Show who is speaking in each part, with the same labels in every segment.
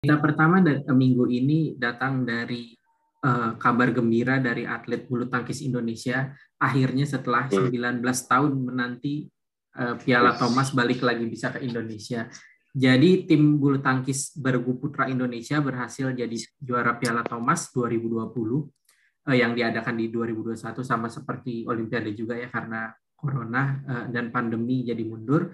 Speaker 1: Berita pertama dari minggu ini datang dari uh, kabar gembira dari atlet bulu tangkis Indonesia. Akhirnya setelah 19 hmm. tahun menanti uh, Piala Thomas balik lagi bisa ke Indonesia. Jadi tim bulu tangkis bergu putra Indonesia berhasil jadi juara Piala Thomas 2020 uh, yang diadakan di 2021 sama seperti Olimpiade juga ya karena corona uh, dan pandemi jadi mundur.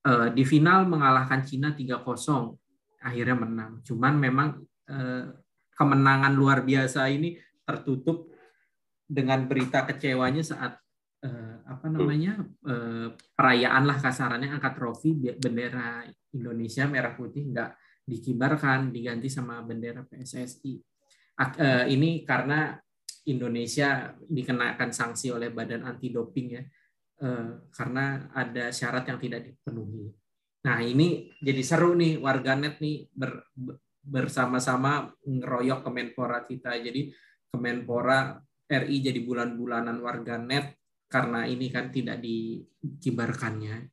Speaker 1: Uh, di final mengalahkan Cina 3-0 akhirnya menang. Cuman memang eh, kemenangan luar biasa ini tertutup dengan berita kecewanya saat eh, apa namanya eh, perayaan lah kasarannya angkat trofi bendera Indonesia merah putih nggak dikibarkan diganti sama bendera PSSI. Eh, ini karena Indonesia dikenakan sanksi oleh Badan Anti Doping ya eh, karena ada syarat yang tidak dipenuhi. Nah ini jadi seru nih warganet nih ber, bersama-sama ngeroyok Kemenpora kita. Jadi Kemenpora RI jadi bulan-bulanan warganet karena ini kan tidak dikibarkannya.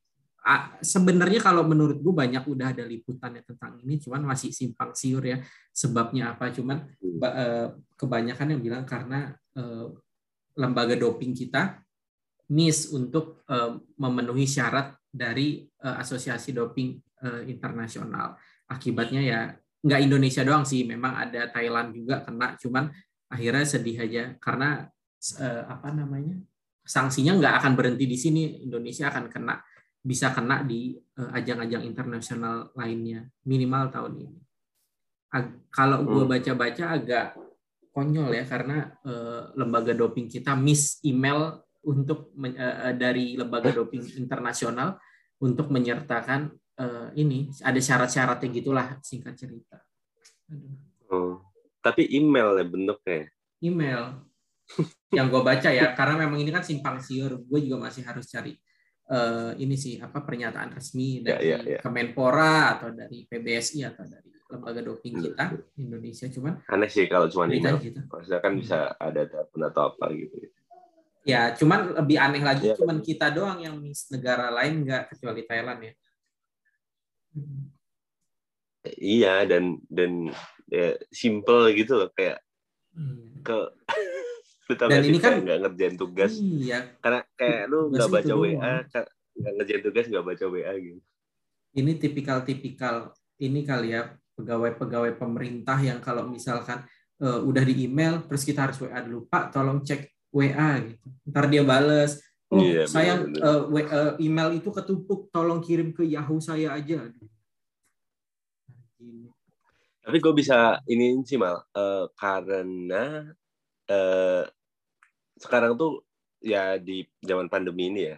Speaker 1: Sebenarnya kalau menurut gue banyak udah ada liputannya tentang ini, cuman masih simpang siur ya sebabnya apa. Cuman eh, kebanyakan yang bilang karena eh, lembaga doping kita miss untuk eh, memenuhi syarat dari uh, asosiasi doping uh, internasional. Akibatnya ya nggak Indonesia doang sih, memang ada Thailand juga kena, cuman akhirnya sedih aja karena uh, apa namanya sanksinya nggak akan berhenti di sini, Indonesia akan kena bisa kena di ajang-ajang uh, internasional lainnya minimal tahun ini. Ag kalau gue hmm. baca-baca agak konyol ya karena uh, lembaga doping kita miss email untuk uh, dari lembaga doping internasional untuk menyertakan uh, ini ada syarat-syaratnya gitulah singkat cerita.
Speaker 2: Oh, tapi email ya bentuknya.
Speaker 1: Email yang gue baca ya karena memang ini kan simpang siur gue juga masih harus cari uh, ini sih apa pernyataan resmi ya, dari ya, ya, ya. Kemenpora atau dari PBSI atau dari lembaga doping kita Indonesia cuman
Speaker 2: aneh sih kalau cuma email gitu. maksudnya kan bisa ada telepon atau apa gitu
Speaker 1: Ya, cuman lebih aneh lagi ya. cuman kita doang yang miss negara lain nggak kecuali Thailand ya.
Speaker 2: Iya dan dan ya, simple gitu loh kayak hmm. ke dan ini kan nggak ngerjain tugas iya karena kayak lu nggak baca WA nggak ngerjain tugas nggak baca WA gitu
Speaker 1: ini tipikal-tipikal ini kali ya pegawai-pegawai pemerintah yang kalau misalkan uh, udah di email terus kita harus WA dulu Pak tolong cek WA gitu. Ntar dia bales, oh iya, saya uh, uh, email itu ketumpuk, tolong kirim ke Yahoo saya aja.
Speaker 2: Tapi gue bisa ini sih mal, uh, karena uh, sekarang tuh ya di zaman pandemi ini ya,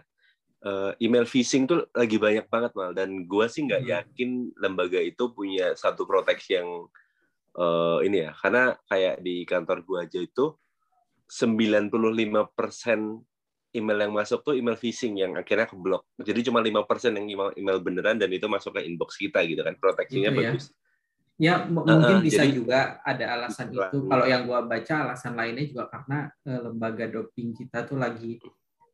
Speaker 2: uh, email phishing tuh lagi banyak banget mal dan gue sih nggak hmm. yakin lembaga itu punya satu proteksi yang uh, ini ya karena kayak di kantor gue aja itu 95% email yang masuk tuh email phishing yang akhirnya keblok. Jadi cuma 5% yang email, email beneran dan itu masuk ke inbox kita gitu kan. Proteksinya gitu ya. bagus.
Speaker 1: Ya, mungkin uh, bisa jadi, juga ada alasan itu. Kalau yang gua baca alasan lainnya juga karena uh, lembaga doping kita tuh lagi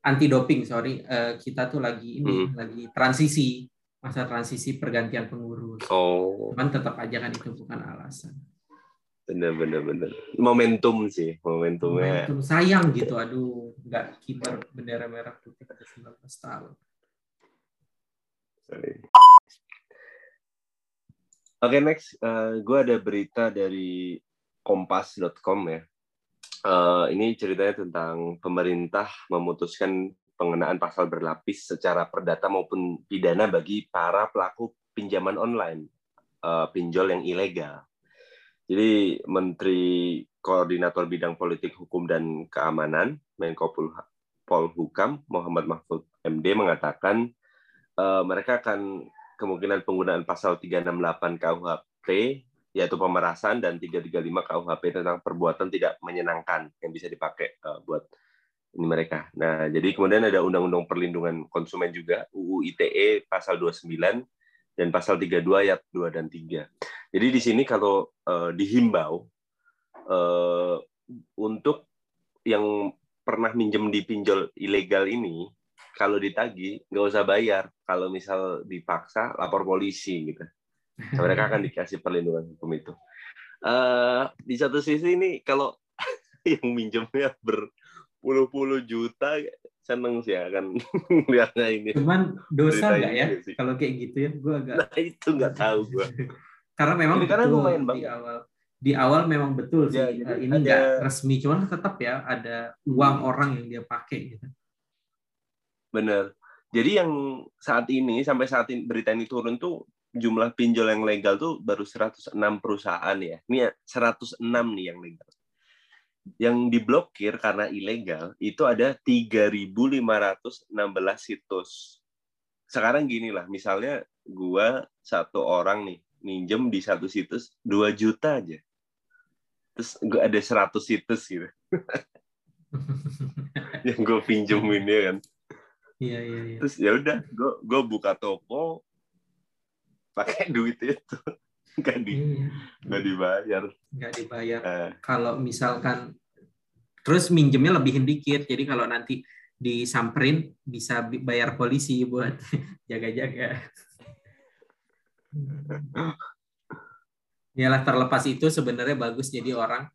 Speaker 1: anti doping, sorry, uh, kita tuh lagi ini hmm. lagi transisi masa transisi pergantian pengurus. Oh. Cuman tetap aja kan itu bukan alasan
Speaker 2: bener bener bener momentum sih momentumnya momentum
Speaker 1: sayang gitu aduh nggak kibar bendera merah putih pada 19 tahun
Speaker 2: Sorry. Oke okay, next, uh, gue ada berita dari kompas.com ya. Uh, ini ceritanya tentang pemerintah memutuskan pengenaan pasal berlapis secara perdata maupun pidana bagi para pelaku pinjaman online, uh, pinjol yang ilegal. Jadi Menteri Koordinator Bidang Politik Hukum dan Keamanan Menko Polhukam Muhammad Mahfud MD mengatakan uh, mereka akan kemungkinan penggunaan pasal 368 KUHP yaitu pemerasan dan 335 KUHP tentang perbuatan tidak menyenangkan yang bisa dipakai uh, buat ini mereka. Nah, jadi kemudian ada Undang-Undang Perlindungan Konsumen juga UU ITE pasal 29 dan pasal 32 ayat 2 dan 3. Jadi di sini kalau uh, dihimbau uh, untuk yang pernah minjem di pinjol ilegal ini, kalau ditagi nggak usah bayar. Kalau misal dipaksa lapor polisi gitu. mereka akan dikasih perlindungan hukum itu. Uh, di satu sisi ini kalau yang minjemnya berpuluh-puluh juta seneng sih ya kan lihatnya ini.
Speaker 1: Cuman dosa nggak ya kalau kayak gitu ya? Gue agak.
Speaker 2: Nah itu nggak tahu gue.
Speaker 1: karena memang Jadi karena lumayan di awal di awal memang betul sih ya, uh, ini nggak resmi cuman tetap ya ada uang hmm. orang yang dia pakai gitu.
Speaker 2: Bener. Jadi yang saat ini sampai saat ini berita ini turun tuh jumlah pinjol yang legal tuh baru 106 perusahaan ya. Ini 106 nih yang legal yang diblokir karena ilegal itu ada 3.516 situs. Sekarang gini lah, misalnya gua satu orang nih minjem di satu situs 2 juta aja. Terus gua ada 100 situs gitu. yang gue pinjem ini kan.
Speaker 1: Iya iya iya.
Speaker 2: Terus ya udah, gue gue buka toko pakai duit itu nggak di iya. nggak dibayar
Speaker 1: nggak dibayar uh. kalau misalkan terus minjemnya lebihin dikit jadi kalau nanti disamperin bisa bayar polisi buat jaga-jaga Yalah terlepas itu sebenarnya bagus jadi orang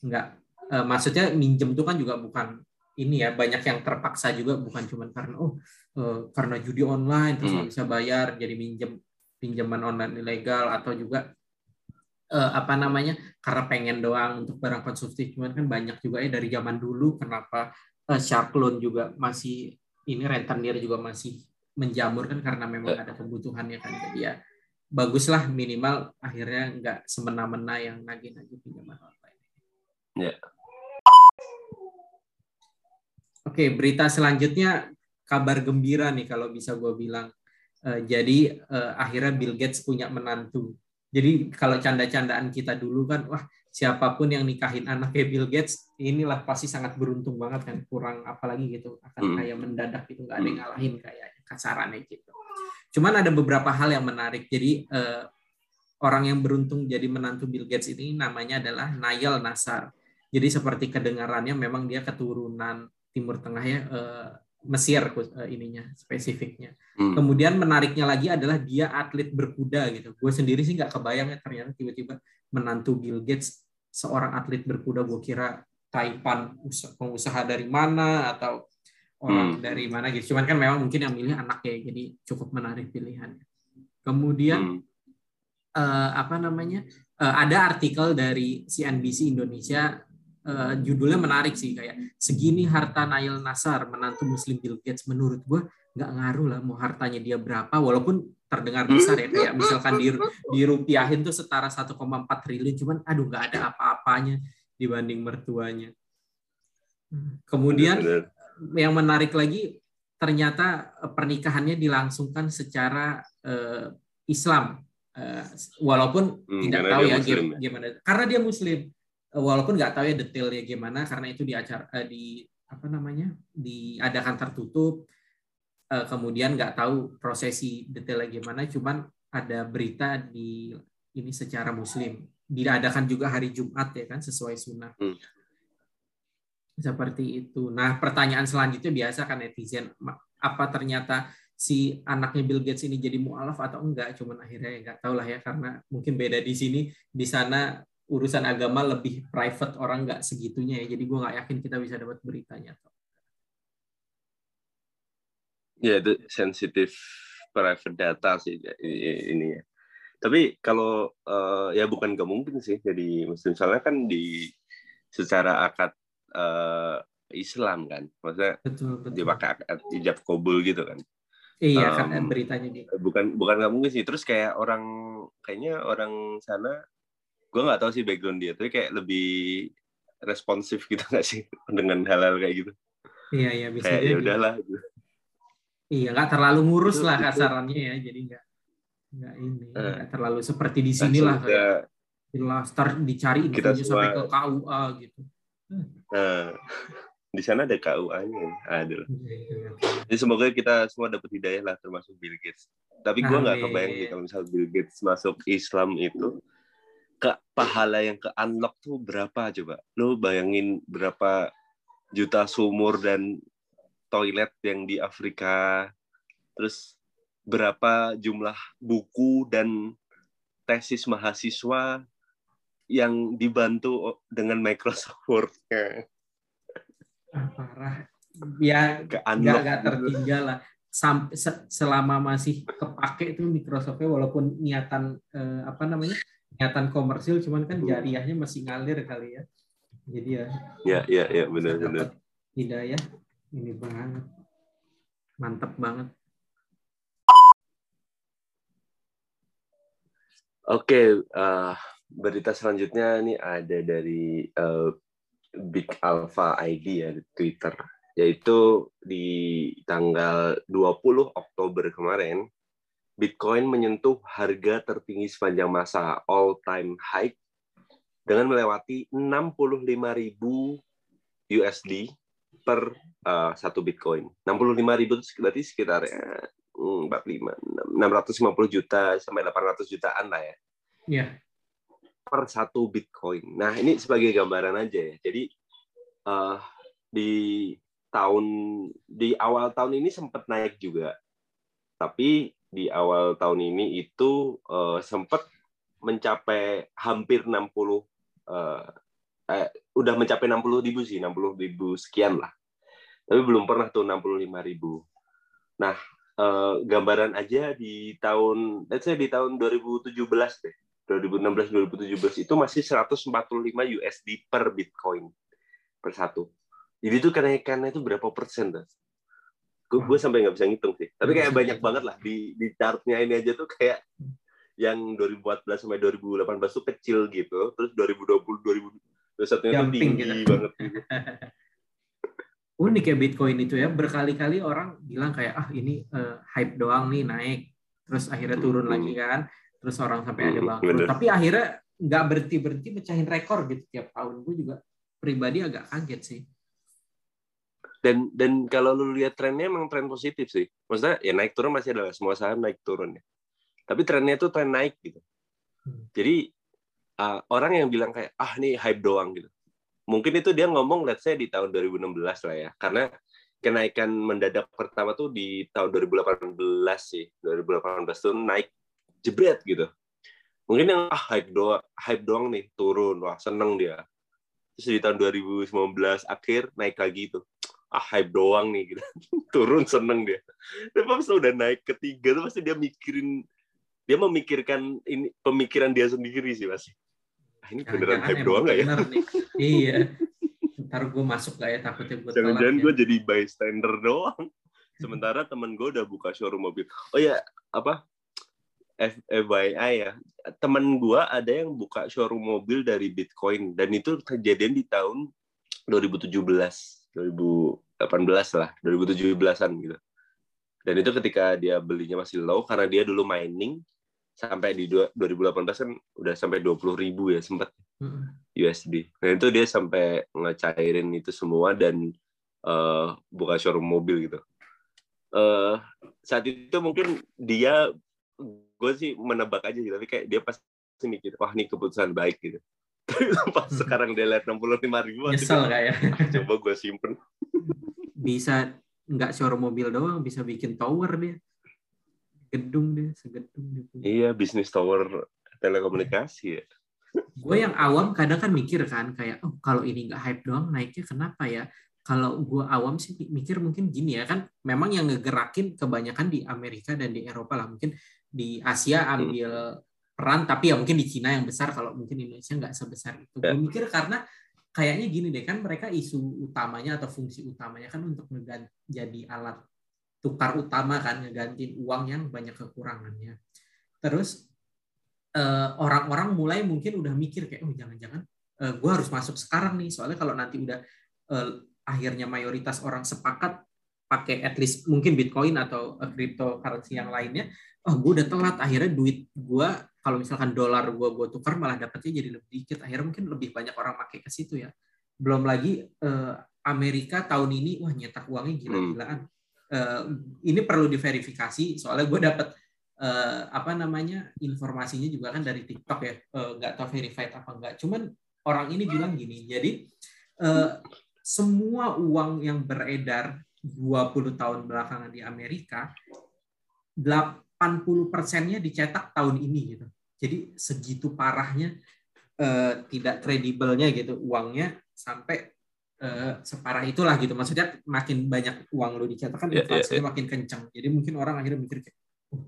Speaker 1: nggak eh, maksudnya minjem tuh kan juga bukan ini ya banyak yang terpaksa juga bukan cuma karena oh eh, karena judi online terus hmm. bisa bayar jadi minjem pinjaman online ilegal atau juga uh, apa namanya karena pengen doang untuk barang konsumtif cuman kan banyak juga ya dari zaman dulu kenapa uh, shark loan juga masih ini rentenir juga masih menjamur kan karena memang ada kebutuhannya kan. Jadi ya baguslah minimal akhirnya nggak semena-mena yang nagih-nagih pinjaman online.
Speaker 2: Ya.
Speaker 1: Oke, berita selanjutnya kabar gembira nih kalau bisa gue bilang. Uh, jadi uh, akhirnya Bill Gates punya menantu. Jadi kalau canda-candaan kita dulu kan, wah siapa pun yang nikahin anaknya Bill Gates, inilah pasti sangat beruntung banget kan. Kurang apalagi gitu, akan hmm. kayak mendadak itu nggak ada yang hmm. ngalahin kayak kasarannya gitu. Cuman ada beberapa hal yang menarik. Jadi uh, orang yang beruntung jadi menantu Bill Gates ini namanya adalah Niall Nasar. Jadi seperti kedengarannya memang dia keturunan Timur Tengah ya. Uh, Mesir uh, ininya spesifiknya. Hmm. Kemudian menariknya lagi adalah dia atlet berkuda gitu. Gue sendiri sih nggak kebayang ya ternyata tiba-tiba menantu Bill Gates seorang atlet berkuda. Gue kira Taipan pengusaha dari mana atau orang hmm. dari mana gitu. Cuman kan memang mungkin yang milih anaknya jadi cukup menarik pilihannya. Kemudian hmm. uh, apa namanya? Uh, ada artikel dari CNBC Indonesia uh, judulnya menarik sih kayak segini harta Nail Nasar menantu Muslim Bill Gates menurut gue nggak ngaruh lah mau hartanya dia berapa walaupun terdengar besar ya kayak misalkan di dirupiahin tuh setara 1,4 triliun cuman aduh nggak ada apa-apanya dibanding mertuanya kemudian yang menarik lagi ternyata eh, pernikahannya dilangsungkan secara uh, Islam uh, walaupun hmm, tidak tahu ya Muslim. Ya. gimana karena dia Muslim walaupun nggak tahu ya detailnya gimana karena itu di acara uh, di apa namanya diadakan tertutup uh, kemudian nggak tahu prosesi detailnya gimana cuman ada berita di ini secara muslim diadakan juga hari Jumat ya kan sesuai sunnah hmm. Seperti itu. Nah pertanyaan selanjutnya biasa kan netizen apa ternyata si anaknya Bill Gates ini jadi mualaf atau enggak? Cuman akhirnya ya nggak tahu lah ya karena mungkin beda di sini. Di sana urusan agama lebih private orang nggak segitunya ya. Jadi gue nggak yakin kita bisa dapat beritanya
Speaker 2: ya itu sensitif private data sih ini ya. Tapi kalau uh, ya bukan gak mungkin sih jadi muslim. Soalnya kan di secara akad uh, Islam kan? Maksudnya betul, betul. dipakai akad ijab kabul gitu kan?
Speaker 1: Iya um, kan beritanya gitu
Speaker 2: bukan bukan nggak mungkin sih. Terus kayak orang kayaknya orang sana gue nggak tahu sih background dia tapi kayak lebih responsif gitu nggak sih dengan hal-hal kayak gitu?
Speaker 1: Iya iya bisa
Speaker 2: kayak ya udahlah gitu.
Speaker 1: iya nggak terlalu ngurus lah kasarannya ya jadi nggak nggak ini uh, nggak terlalu seperti di sini lah kayak jelas start dicari semua, sampai ke KUA gitu
Speaker 2: uh, di sana ada KUA-nya iya. Jadi semoga kita semua dapat hidayah lah termasuk Bill Gates. Tapi gue nggak kebayang sih kalau misal Bill Gates masuk Islam itu ke pahala yang ke unlock tuh berapa coba? Lo bayangin berapa juta sumur dan toilet yang di Afrika, terus berapa jumlah buku dan tesis mahasiswa yang dibantu dengan Microsoft Word-nya.
Speaker 1: Ah, parah. Ya nggak nggak tertinggal lah. Sampai selama masih kepake itu Microsoft-nya walaupun niatan eh, apa namanya niatan komersil, cuman kan jariahnya masih ngalir kali ya. Jadi ya.
Speaker 2: Ya ya ya benar benar.
Speaker 1: Hidayah ini banget, mantap banget.
Speaker 2: Oke, okay, uh, berita selanjutnya ini ada dari uh, Big Alpha ID ya di Twitter, yaitu di tanggal 20 Oktober kemarin, Bitcoin menyentuh harga tertinggi sepanjang masa all time high dengan melewati 65.000 USD per uh, satu Bitcoin. 65.000 itu berarti sekitar ya, 45 650 juta sampai 800 jutaan lah ya.
Speaker 1: Iya.
Speaker 2: Per satu Bitcoin. Nah, ini sebagai gambaran aja ya. Jadi uh, di tahun di awal tahun ini sempat naik juga. Tapi di awal tahun ini itu uh, sempat mencapai hampir 60 uh, eh, udah mencapai 60 ribu sih, 60 ribu sekian lah. Tapi belum pernah tuh 65 ribu. Nah, uh, gambaran aja di tahun let's say di tahun 2017 deh 2016 2017 itu masih 145 USD per Bitcoin per satu. Jadi itu kenaikannya itu berapa persen tuh gue, gue sampai nggak bisa ngitung sih. Tapi kayak banyak banget lah di di chartnya ini aja tuh kayak yang 2014 sampai 2018 tuh kecil gitu. Terus 2020 2021 itu tinggi gitu. banget. Gitu.
Speaker 1: unik ya Bitcoin itu ya. Berkali-kali orang bilang kayak ah ini uh, hype doang nih naik. Terus akhirnya turun hmm. lagi kan terus orang sampai ada hmm, bangkrut tapi akhirnya nggak berhenti berhenti mecahin rekor gitu tiap tahun. Gue juga pribadi agak kaget sih.
Speaker 2: Dan dan kalau lu lihat trennya emang tren positif sih. Maksudnya ya naik turun masih ada semua saham naik turun ya. Tapi trennya tuh tren naik gitu. Hmm. jadi uh, orang yang bilang kayak ah nih hype doang gitu. Mungkin itu dia ngomong let's say di tahun 2016 lah ya. Karena kenaikan mendadak pertama tuh di tahun 2018 sih. 2018 tuh naik jebret gitu mungkin yang ah hype doang hype doang nih turun wah seneng dia terus di tahun 2019 akhir naik lagi tuh ah hype doang nih gitu turun seneng dia tapi pas udah naik ketiga tuh pasti dia mikirin dia memikirkan ini pemikiran dia sendiri sih pasti ini beneran hype doang gak ya?
Speaker 1: iya. Ntar gue masuk gak ya takutnya gue
Speaker 2: Jangan-jangan ya. gue jadi bystander doang. Sementara temen gue udah buka showroom mobil. Oh ya, apa? FYI ya, temen gue ada yang buka showroom mobil dari Bitcoin dan itu kejadian di tahun 2017, 2018 lah, 2017an gitu. Dan itu ketika dia belinya masih low karena dia dulu mining, sampai di 2018 kan udah sampai 20 ribu ya sempat hmm. USD. Nah itu dia sampai ngecairin itu semua dan uh, buka showroom mobil gitu. Uh, saat itu mungkin dia gue sih menebak aja gitu tapi kayak dia pasti mikir wah ini keputusan baik gitu. pas hmm. sekarang dia lihat 65 ribu
Speaker 1: nyesel gak ya?
Speaker 2: Coba gue simpen.
Speaker 1: Bisa nggak showroom mobil doang bisa bikin tower dia. Gedung deh segedung deh
Speaker 2: iya bisnis tower telekomunikasi ya.
Speaker 1: Gue yang awam kadang kan mikir kan kayak oh kalau ini nggak hype doang naiknya kenapa ya? Kalau gue awam sih mikir mungkin gini ya kan memang yang ngegerakin kebanyakan di Amerika dan di Eropa lah mungkin di Asia hmm. ambil hmm. peran tapi ya mungkin di Cina yang besar kalau mungkin Indonesia nggak sebesar itu ya. gue mikir karena kayaknya gini deh kan mereka isu utamanya atau fungsi utamanya kan untuk jadi alat tukar utama kan ngegantiin uang yang banyak kekurangannya. Terus eh, orang-orang mulai mungkin udah mikir kayak oh jangan-jangan uh, gue harus masuk sekarang nih soalnya kalau nanti udah uh, akhirnya mayoritas orang sepakat pakai at least mungkin Bitcoin atau cryptocurrency yang lainnya, oh gue udah telat. Akhirnya duit gue kalau misalkan dolar gue gue tukar malah dapetnya jadi lebih dikit. Akhirnya mungkin lebih banyak orang pakai ke situ ya. Belum lagi Amerika tahun ini wah nyetak uangnya gila-gilaan. Uh, ini perlu diverifikasi soalnya gue dapat uh, apa namanya informasinya juga kan dari TikTok ya. Uh, nggak tahu verified apa enggak cuman orang ini bilang gini jadi uh, semua uang yang beredar 20 tahun belakangan di Amerika 80 persennya dicetak tahun ini gitu Jadi segitu parahnya uh, tidak kredibelnya gitu uangnya sampai uh, separah itulah gitu. Maksudnya makin banyak uang lo dicetakkan yeah, inflasinya yeah, yeah. makin kencang. Jadi mungkin orang akhirnya mikir kayak oh,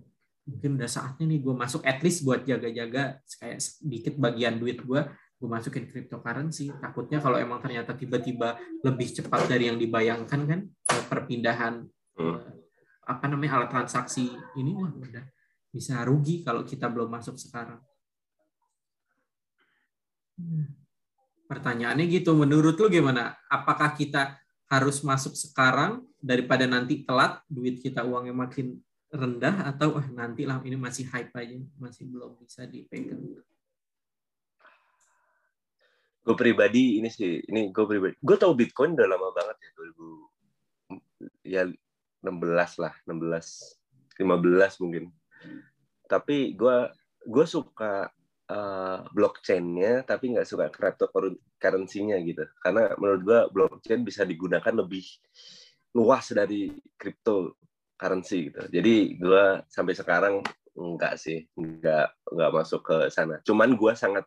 Speaker 1: mungkin udah saatnya nih gue masuk at least buat jaga-jaga kayak sedikit bagian duit gue gue masukin cryptocurrency takutnya kalau emang ternyata tiba-tiba lebih cepat dari yang dibayangkan kan perpindahan hmm. Apa namanya alat transaksi ini wah udah bisa rugi kalau kita belum masuk sekarang. Hmm. pertanyaannya gitu menurut lu gimana? Apakah kita harus masuk sekarang daripada nanti telat duit kita uangnya makin rendah atau ah nanti lah ini masih hype aja masih belum bisa dipegang.
Speaker 2: Gue pribadi ini sih ini gue pribadi gue tahu bitcoin udah lama banget ya 2000 ya 16 lah 16 15 mungkin. Tapi gue gue suka uh, blockchainnya tapi nggak suka cryptocurrency-nya gitu. Karena menurut gue blockchain bisa digunakan lebih luas dari cryptocurrency gitu. Jadi gue sampai sekarang enggak sih enggak enggak masuk ke sana. Cuman gue sangat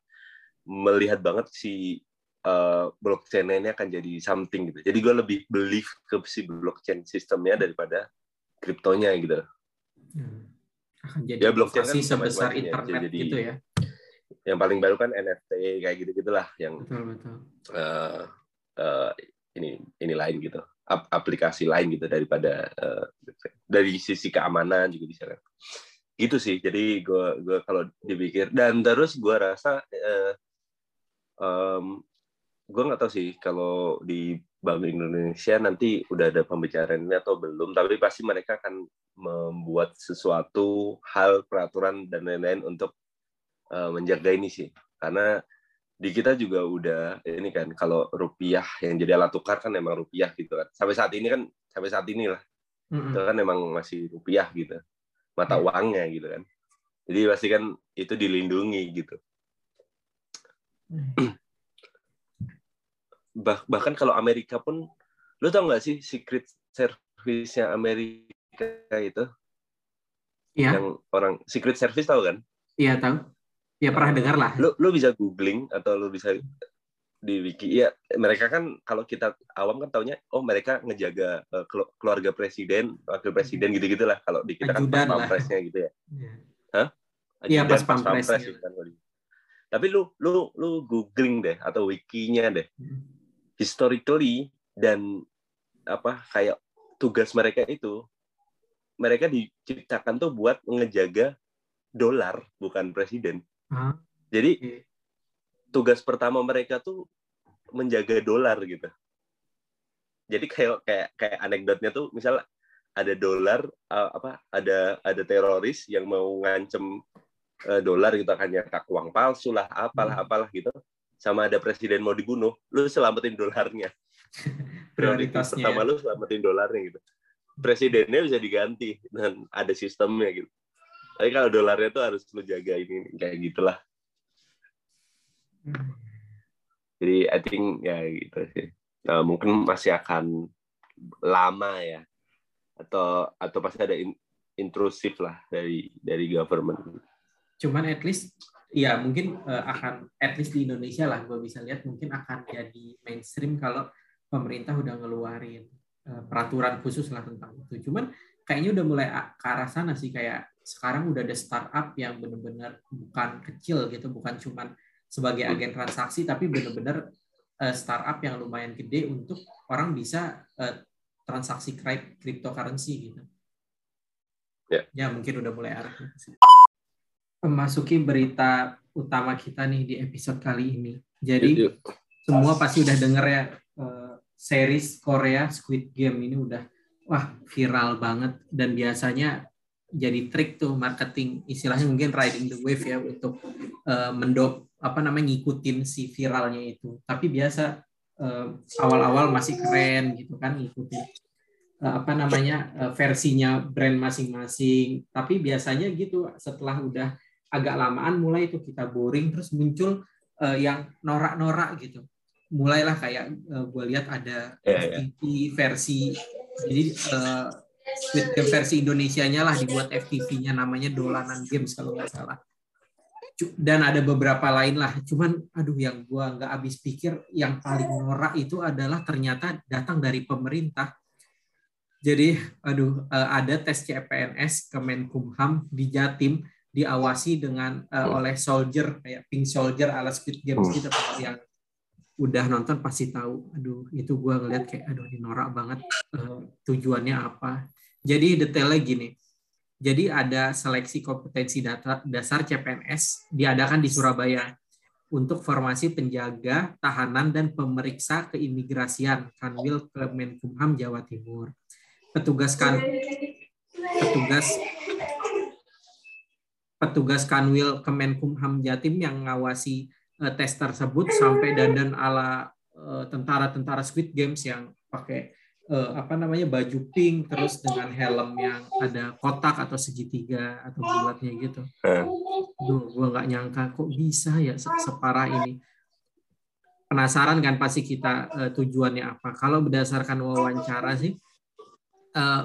Speaker 2: melihat banget si uh, blockchain ini akan jadi something gitu. Jadi gue lebih believe ke si blockchain sistemnya daripada kriptonya gitu.
Speaker 1: Hmm. Akan jadi ya, blockchain kan sebesar internet jadi, gitu ya.
Speaker 2: Yang paling baru kan NFT kayak gitu gitulah yang
Speaker 1: betul, betul.
Speaker 2: Uh, uh, ini ini lain gitu aplikasi lain gitu daripada uh, dari sisi keamanan juga bisa kan gitu sih jadi gue gue kalau dipikir dan terus gue rasa uh, um, gue nggak tahu sih kalau di Bank Indonesia nanti udah ada pembicaraan ini atau belum, tapi pasti mereka akan membuat sesuatu hal peraturan dan lain-lain untuk uh, menjaga ini sih, karena di kita juga udah ini kan kalau rupiah yang jadi alat tukar kan emang rupiah gitu kan. Sampai saat ini kan sampai saat ini lah mm-hmm. itu kan emang masih rupiah gitu. Mata uangnya gitu kan. Jadi pasti kan itu dilindungi gitu. Hmm. Bah bahkan kalau Amerika pun lu tau nggak sih secret service-nya Amerika itu
Speaker 1: Iya.
Speaker 2: yang orang secret service tahu kan
Speaker 1: iya tahu ya pernah dengar lah
Speaker 2: lu lu bisa googling atau lu bisa di wiki ya mereka kan kalau kita awam kan taunya oh mereka ngejaga uh, keluarga presiden wakil presiden hmm. gitu gitulah kalau di kita Ajudan kan pas pampresnya gitu ya
Speaker 1: yeah. hah iya pas pampres, pampres kan
Speaker 2: tapi lu lu lu googling deh atau wikinya deh. Hmm. Historically dan apa kayak tugas mereka itu mereka diciptakan tuh buat ngejaga dolar bukan presiden.
Speaker 1: Hmm.
Speaker 2: Jadi tugas pertama mereka tuh menjaga dolar gitu. Jadi kayak kayak kayak anekdotnya tuh misal ada dolar uh, apa ada ada teroris yang mau ngancem uh, dolar gitu akan nyetak uang palsu lah apalah hmm. apalah gitu sama ada presiden mau dibunuh lu selamatin dolarnya.
Speaker 1: Prioritasnya.
Speaker 2: Pertama lu selamatin dolarnya gitu. Presidennya bisa diganti dan ada sistemnya gitu. Tapi kalau dolarnya tuh harus lu jaga ini kayak gitulah. Hmm. jadi I think ya gitu sih. Nah, mungkin masih akan lama ya. Atau atau pasti ada in, intrusif lah dari dari government.
Speaker 1: Cuman at least ya mungkin uh, akan at least di Indonesia lah gue bisa lihat mungkin akan jadi mainstream kalau pemerintah udah ngeluarin uh, peraturan khusus lah tentang itu. Cuman kayaknya udah mulai ke arah sana sih kayak sekarang udah ada startup yang benar-benar bukan kecil gitu bukan cuman sebagai agen transaksi tapi benar-benar uh, startup yang lumayan gede untuk orang bisa uh, transaksi cryptocurrency gitu.
Speaker 2: Ya,
Speaker 1: ya mungkin udah mulai arah memasuki berita utama kita nih di episode kali ini. Jadi yuk, yuk. semua pasti udah denger ya uh, series Korea Squid Game ini udah wah viral banget dan biasanya jadi trik tuh marketing istilahnya mungkin riding the wave ya untuk uh, mendok apa namanya ngikutin si viralnya itu. Tapi biasa eh, awal-awal masih keren gitu kan ngikutin uh, apa namanya uh, versinya brand masing-masing. Tapi biasanya gitu setelah udah agak lamaan mulai itu kita boring terus muncul uh, yang norak-norak gitu. Mulailah kayak uh, eh, gue lihat ada yeah, FTV yeah. versi jadi uh, Squid Game versi Indonesia-nya lah dibuat FTV-nya namanya Dolanan Games kalau nggak salah. Dan ada beberapa lain lah cuman aduh yang gua nggak habis pikir yang paling norak itu adalah ternyata datang dari pemerintah. Jadi aduh ada tes CPNS Kemenkumham di Jatim diawasi dengan uh, oleh soldier kayak pink soldier ala Speed Games gitu yang udah nonton pasti tahu aduh itu gua ngeliat kayak aduh ini norak banget uh, tujuannya apa. Jadi detailnya gini jadi ada seleksi kompetensi data, dasar CPNS diadakan di Surabaya untuk formasi penjaga, tahanan, dan pemeriksa keimigrasian Kanwil Kemenkumham Jawa Timur. Petugas kan petugas petugas Kanwil Kemenkumham Jatim yang mengawasi uh, tes tersebut sampai dandan ala uh, tentara-tentara Squid Games yang pakai uh, apa namanya baju pink terus dengan helm yang ada kotak atau segitiga atau bulatnya gitu. Duh, gue nggak nyangka kok bisa ya separah ini. Penasaran kan pasti kita uh, tujuannya apa? Kalau berdasarkan wawancara sih, uh,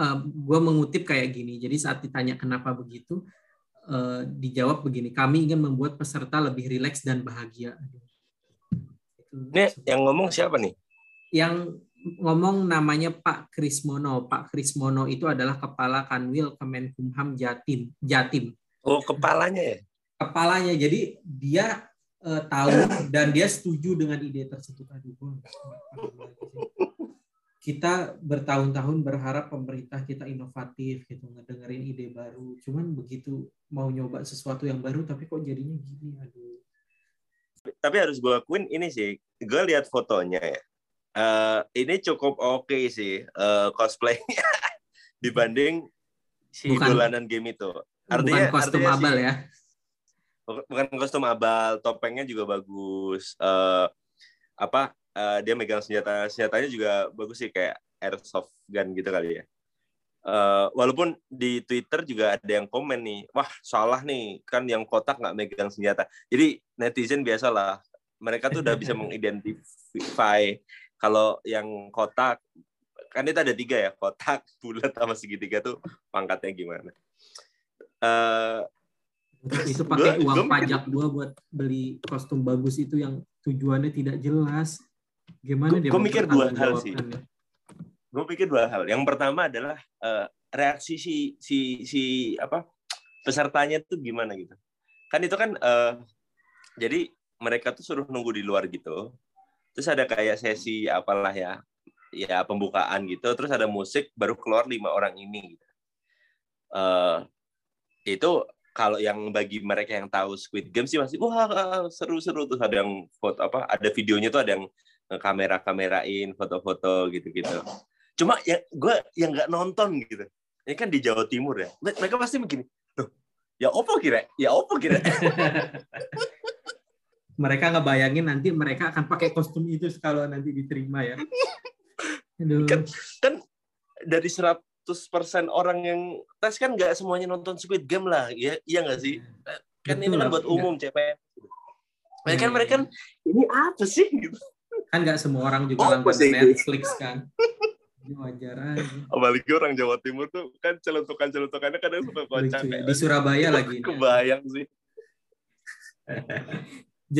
Speaker 1: uh, gue mengutip kayak gini. Jadi saat ditanya kenapa begitu, uh, dijawab begini: kami ingin membuat peserta lebih rileks dan bahagia.
Speaker 2: Ini yang ngomong siapa nih?
Speaker 1: Yang ngomong namanya Pak Krismono. Pak Krismono itu adalah kepala Kanwil Kemenkumham Jatim. Jatim.
Speaker 2: Oh, kepalanya ya?
Speaker 1: Kepalanya. Jadi dia uh, tahu dan dia setuju dengan ide tersebut. Aduh, kita bertahun-tahun berharap pemerintah kita inovatif gitu ngedengerin ide baru cuman begitu mau nyoba sesuatu yang baru tapi kok jadinya gini aduh
Speaker 2: tapi harus gue akuin ini sih gue lihat fotonya ya uh, ini cukup oke okay sih uh, cosplaynya dibanding si bukan, dolanan game itu.
Speaker 1: Artinya bukan kostum artinya abal si, ya.
Speaker 2: Bukan kostum abal, topengnya juga bagus. Uh, apa uh, dia megang senjata senjatanya juga bagus sih kayak airsoft gun gitu kali ya. Uh, walaupun di Twitter juga ada yang komen nih, wah salah nih kan yang kotak nggak megang senjata. Jadi netizen biasalah, mereka tuh udah bisa mengidentify kalau yang kotak kan itu ada tiga ya kotak bulat sama segitiga tuh pangkatnya gimana uh,
Speaker 1: itu pakai uang gua pajak gua buat beli kostum bagus itu yang tujuannya tidak jelas gimana gua,
Speaker 2: dia gue mikir dua hal sih. gue pikir dua hal. Yang pertama adalah uh, reaksi si si si apa pesertanya tuh gimana gitu. Kan itu kan uh, jadi mereka tuh suruh nunggu di luar gitu. Terus ada kayak sesi apalah ya ya pembukaan gitu. Terus ada musik baru keluar lima orang ini gitu. uh, itu kalau yang bagi mereka yang tahu Squid Game sih masih wah seru-seru. Tuh ada yang foto apa ada videonya tuh ada yang kamera kamerain foto-foto gitu-gitu cuma ya gue yang nggak nonton gitu ini kan di Jawa Timur ya mereka pasti begini tuh ya opo kira ya opo kira
Speaker 1: mereka ngebayangin nanti mereka akan pakai kostum itu kalau nanti diterima ya.
Speaker 2: Aduh. Kan, kan dari 100% orang yang tes kan nggak semuanya nonton Squid Game lah, ya iya nggak sih? Kan Betul, ini kan buat umum ya. CPN. Mereka kan mereka kan ini apa sih gitu.
Speaker 1: Kan nggak semua orang juga oh, langganan Netflix kan. Wajar aja.
Speaker 2: Apalagi orang Jawa Timur tuh kan celentukan-celentukannya kadang suka kocak.
Speaker 1: Ya. Di Surabaya lagi.
Speaker 2: Kebayang sih.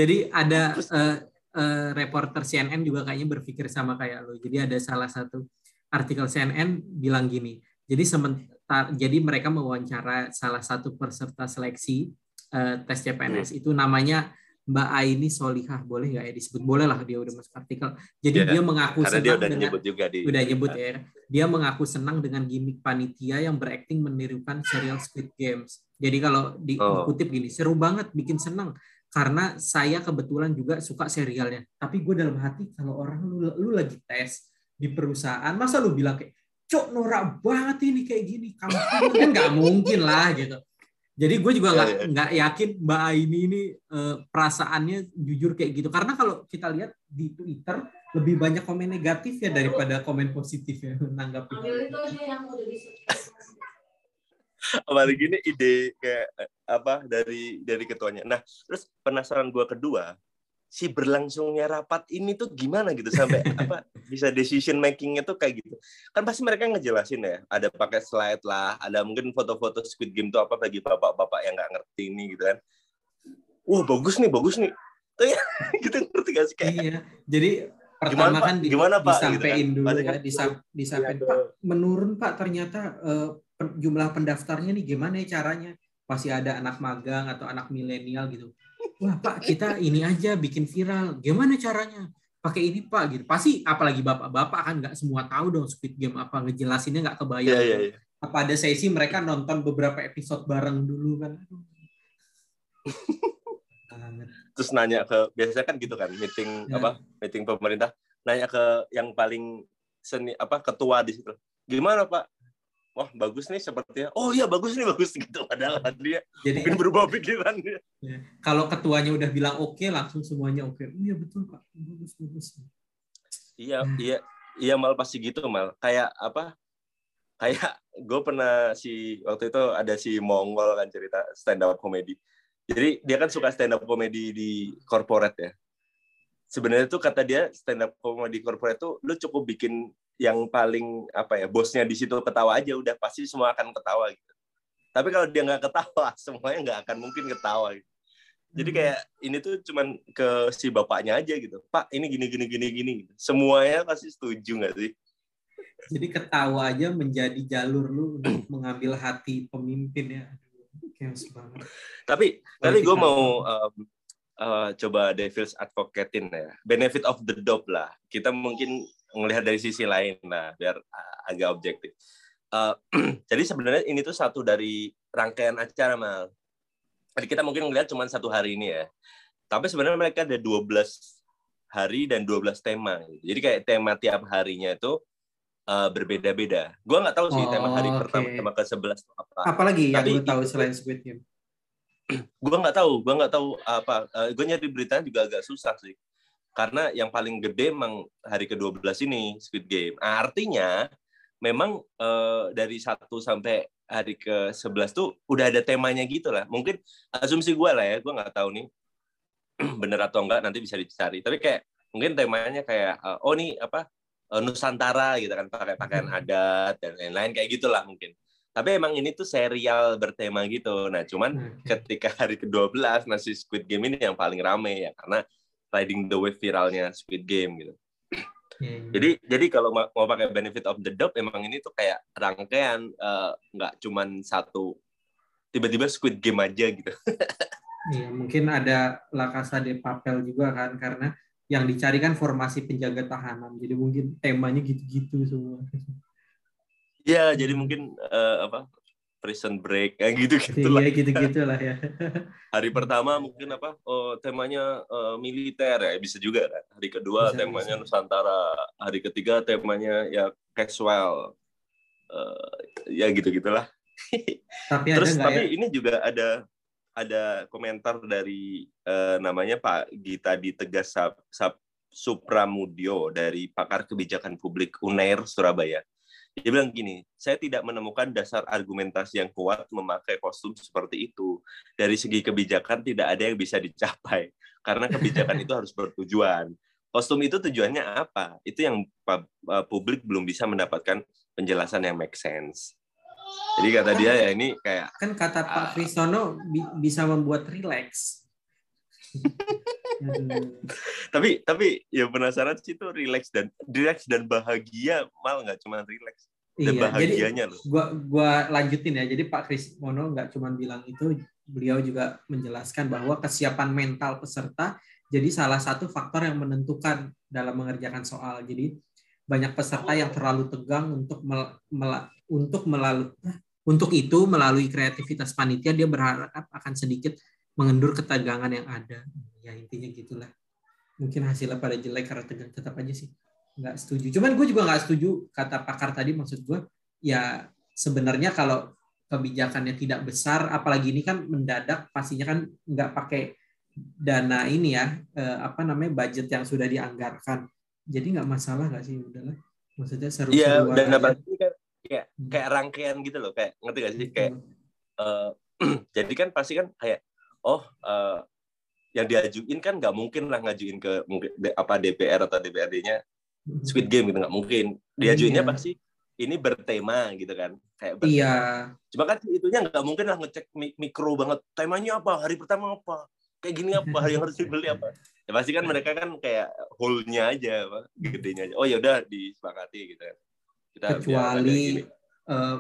Speaker 1: Jadi ada uh, uh, reporter CNN juga kayaknya berpikir sama kayak lo. Jadi ada salah satu artikel CNN bilang gini. Jadi sementara jadi mereka mewawancara salah satu peserta seleksi uh, tes CPNS hmm. itu namanya Mbak Aini Solihah boleh nggak ya disebut? Boleh lah dia udah masuk artikel. Jadi yeah, dia mengaku senang dia udah dengan nyebut juga di, udah nyebut ya. Dia mengaku senang dengan gimmick panitia yang berakting menirukan serial Squid Games. Jadi kalau dikutip oh. gini seru banget bikin senang. Karena saya kebetulan juga suka serialnya. Tapi gue dalam hati kalau orang lu, lu lagi tes di perusahaan, masa lu bilang kayak, cok norak banget ini kayak gini, kamu kan nggak mungkin lah gitu. Jadi gue juga nggak yeah, yeah. nggak yakin Mbak Aini ini uh, perasaannya jujur kayak gitu. Karena kalau kita lihat di Twitter lebih banyak komen negatif ya daripada komen positif ya menanggapi
Speaker 2: apalagi ini ide kayak eh, apa dari dari ketuanya nah terus penasaran gue kedua si berlangsungnya rapat ini tuh gimana gitu? Sampai apa bisa decision makingnya tuh kayak gitu. Kan pasti mereka ngejelasin ya ada pakai slide lah ada mungkin foto-foto Squid Game tuh apa bagi bapak-bapak yang nggak ngerti ini gitu kan. Wah bagus nih bagus nih. Gitu ngerti gak sih kayak?
Speaker 1: Iya jadi pertama
Speaker 2: gimana,
Speaker 1: kan di,
Speaker 2: gimana, Pak?
Speaker 1: disampaikan
Speaker 2: Gitu kan.
Speaker 1: dulu ya
Speaker 2: kan
Speaker 1: disam- disampaikan.
Speaker 2: iya,
Speaker 1: Pak menurun Pak ternyata pen- jumlah pendaftarnya nih gimana ya caranya? Masih ada anak magang atau anak milenial gitu wah Pak kita ini aja bikin viral. Gimana caranya? Pakai ini Pak gitu. Pasti apalagi bapak-bapak kan nggak semua tahu dong Squid Game apa ngejelasinnya nggak kebayang
Speaker 2: Iya, iya, iya.
Speaker 1: apa ada sesi mereka nonton beberapa episode bareng dulu kan?
Speaker 2: Terus nanya ke biasanya kan gitu kan meeting
Speaker 1: Ya.
Speaker 2: apa meeting pemerintah. Nanya ke yang paling seni apa ketua di situ. Gimana pak wah bagus nih sepertinya oh iya bagus nih bagus gitu padahal dia
Speaker 1: jadi
Speaker 2: mungkin berubah pikiran dia
Speaker 1: Ya. Kalau ketuanya udah bilang oke, langsung semuanya oke. Oh, iya betul pak, bagus bagus.
Speaker 2: iya
Speaker 1: Hmm.
Speaker 2: iya iya mal pasti gitu mal kayak apa kayak gue pernah si waktu itu ada si Mongol kan cerita stand up comedy jadi dia kan suka stand up comedy di corporate ya sebenarnya tuh kata dia stand up comedy corporate tuh lu cukup bikin yang paling apa ya bosnya di situ ketawa aja udah pasti semua akan ketawa gitu tapi kalau dia nggak ketawa semuanya nggak akan mungkin ketawa gitu. jadi
Speaker 1: Hmm.
Speaker 2: kayak ini tuh cuman ke si bapaknya aja gitu pak ini gini gini gini gini gitu. semuanya pasti setuju nggak sih
Speaker 1: Jadi ketawa aja menjadi jalur lu untuk mengambil hati pemimpin ya. Aduh, chaos banget.
Speaker 2: tapi tapi gue mau um, uh, coba devil's advocatein ya benefit of the doubt lah kita mungkin melihat dari sisi lain. Lah biar uh, agak objektif. Uh, jadi sebenarnya ini tuh satu dari rangkaian acara mal. Jadi kita mungkin ngelihat cuma satu hari ini ya. Tapi sebenarnya mereka ada 12 hari dan 12 tema jadi kayak tema tiap harinya itu uh, berbeda-beda. Gue nggak tahu sih tema hari
Speaker 1: Oh,
Speaker 2: pertama tema ke 11 apa.
Speaker 1: Apalagi yang lu tahu selain Squid Game?
Speaker 2: gue nggak tahu gue nggak tahu apa. Gue nyari beritanya juga agak susah sih karena yang paling gede emang hari ke-12 ini Squid Game. Ah, artinya memang eh, dari 1 sampai hari ke-11 tuh udah ada temanya gitu lah. Mungkin asumsi gue lah ya gue nggak tahu nih bener atau enggak nanti bisa dicari. Tapi kayak mungkin temanya kayak eh, oh nih apa eh, Nusantara gitu kan pakai pakaian adat dan lain-lain kayak gitulah mungkin. Tapi emang ini tuh serial bertema gitu. Nah cuman
Speaker 1: Oke.
Speaker 2: ketika hari ke-12 nasi Squid Game ini yang paling rame ya karena riding the wave viralnya Squid Game gitu.
Speaker 1: Iya, iya.
Speaker 2: Jadi jadi kalau ma- mau pakai benefit of the doubt emang ini tuh kayak rangkaian eh, nggak cuman satu tiba-tiba Squid Game aja gitu.
Speaker 1: Iya, mungkin ada La Casa de Papel juga kan karena yang dicari kan formasi penjaga tahanan. Jadi mungkin temanya gitu-gitu semua.
Speaker 2: Ya, jadi mungkin eh, apa prison break kayak gitu gitu lah.
Speaker 1: Iya, gitu-gitu lah ya.
Speaker 2: Hari pertama mungkin apa oh, temanya eh, militer ya bisa juga kan. Hari kedua
Speaker 1: Bisa,
Speaker 2: temanya
Speaker 1: bisa.
Speaker 2: Nusantara. Hari ketiga temanya ya casual. Eh, ya gitu gitulah.
Speaker 1: Tapi ada
Speaker 2: Terus
Speaker 1: nggak
Speaker 2: tapi
Speaker 1: ya?
Speaker 2: ini juga ada ada komentar dari eh, namanya Pak Gita Ditegas Sap, Sap Supramudio dari pakar kebijakan publik UNER Surabaya. Dia bilang gini, saya tidak menemukan dasar argumentasi yang kuat memakai kostum seperti itu. Dari segi kebijakan tidak ada yang bisa dicapai karena kebijakan itu harus bertujuan. Kostum itu tujuannya apa? Itu yang publik belum bisa mendapatkan penjelasan yang make sense. Jadi kata dia ya ini kayak
Speaker 1: Kan kata
Speaker 2: Ah.
Speaker 1: Pak Kristono bi- bisa membuat rileks.
Speaker 2: Tapi tapi ya penasaran sih itu relax dan relax dan bahagia mal nggak cuma relax dan
Speaker 1: Iya, jadi
Speaker 2: bahagianya loh
Speaker 1: gua gua lanjutin ya. Jadi Pak Kris Mono nggak cuma bilang itu, beliau juga menjelaskan bahwa kesiapan mental peserta jadi salah satu faktor yang menentukan dalam mengerjakan soal. Jadi banyak peserta yang terlalu tegang untuk mel, mela- untuk melalui untuk itu melalui kreativitas panitia dia berharap akan sedikit mengendur ketegangan yang ada. Ya intinya gitulah. Mungkin hasilnya pada jelek karena tegang tetap aja sih nggak setuju. Cuman gue juga nggak setuju kata pakar tadi maksud gue ya sebenarnya kalau kebijakannya tidak besar, apalagi ini kan mendadak pastinya kan nggak pakai dana ini ya eh, apa namanya budget yang sudah dianggarkan. Jadi nggak masalah nggak sih udahlah. Maksudnya seru-seruan.
Speaker 2: iya dan
Speaker 1: aja.
Speaker 2: apalagi kan kayak
Speaker 1: Hmm.
Speaker 2: kayak rangkaian gitu loh kayak ngerti gak sih kayak
Speaker 1: Betul.
Speaker 2: eh, jadi kan pasti kan kayak oh eh, yang diajuin kan nggak mungkin lah ngajuin ke mungkin apa DPR atau DPRD-nya Squid Game gitu nggak mungkin diajuinnya
Speaker 1: Iya.
Speaker 2: pasti ini bertema gitu kan kayak bertema.
Speaker 1: Iya,
Speaker 2: Cuma kan itunya nggak mungkin lah ngecek mi- mikro banget. Temanya apa? Hari pertama apa? kayak gini apa yang harus dibeli apa ya pasti kan mereka kan kayak hole-nya aja apa gedenya aja oh ya udah disepakati gitu kan
Speaker 1: kita kecuali uh,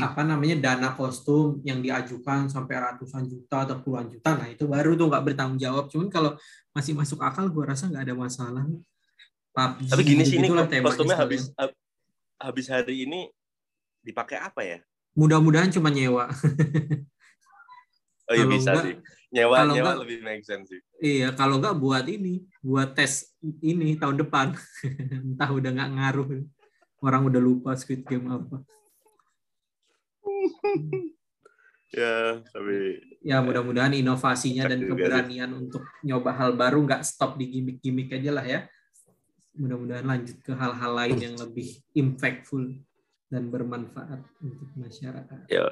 Speaker 1: apa namanya dana kostum yang diajukan sampai ratusan juta atau puluhan juta. Nah itu baru tuh nggak bertanggung jawab. Cuman kalau masih masuk akal gue rasa nggak ada masalah.
Speaker 2: PUBG, tapi gini sih ini kostumnya habis habis hari ini dipakai apa ya?
Speaker 1: Mudah-mudahan cuma nyewa.
Speaker 2: Oh iya bisa enggak, sih. Nyewa kalau nyewa enggak, lebih make sense sih.
Speaker 1: Iya kalau nggak buat ini buat tes ini tahun depan. Entah udah nggak ngaruh. Orang udah lupa Squid Game apa
Speaker 2: ya tapi
Speaker 1: ya mudah-mudahan inovasinya dan keberanian sih. untuk nyoba hal baru nggak stop di gimmick-gimmick aja lah ya mudah-mudahan lanjut ke hal-hal lain yang lebih impactful dan bermanfaat untuk masyarakat.
Speaker 2: Ya,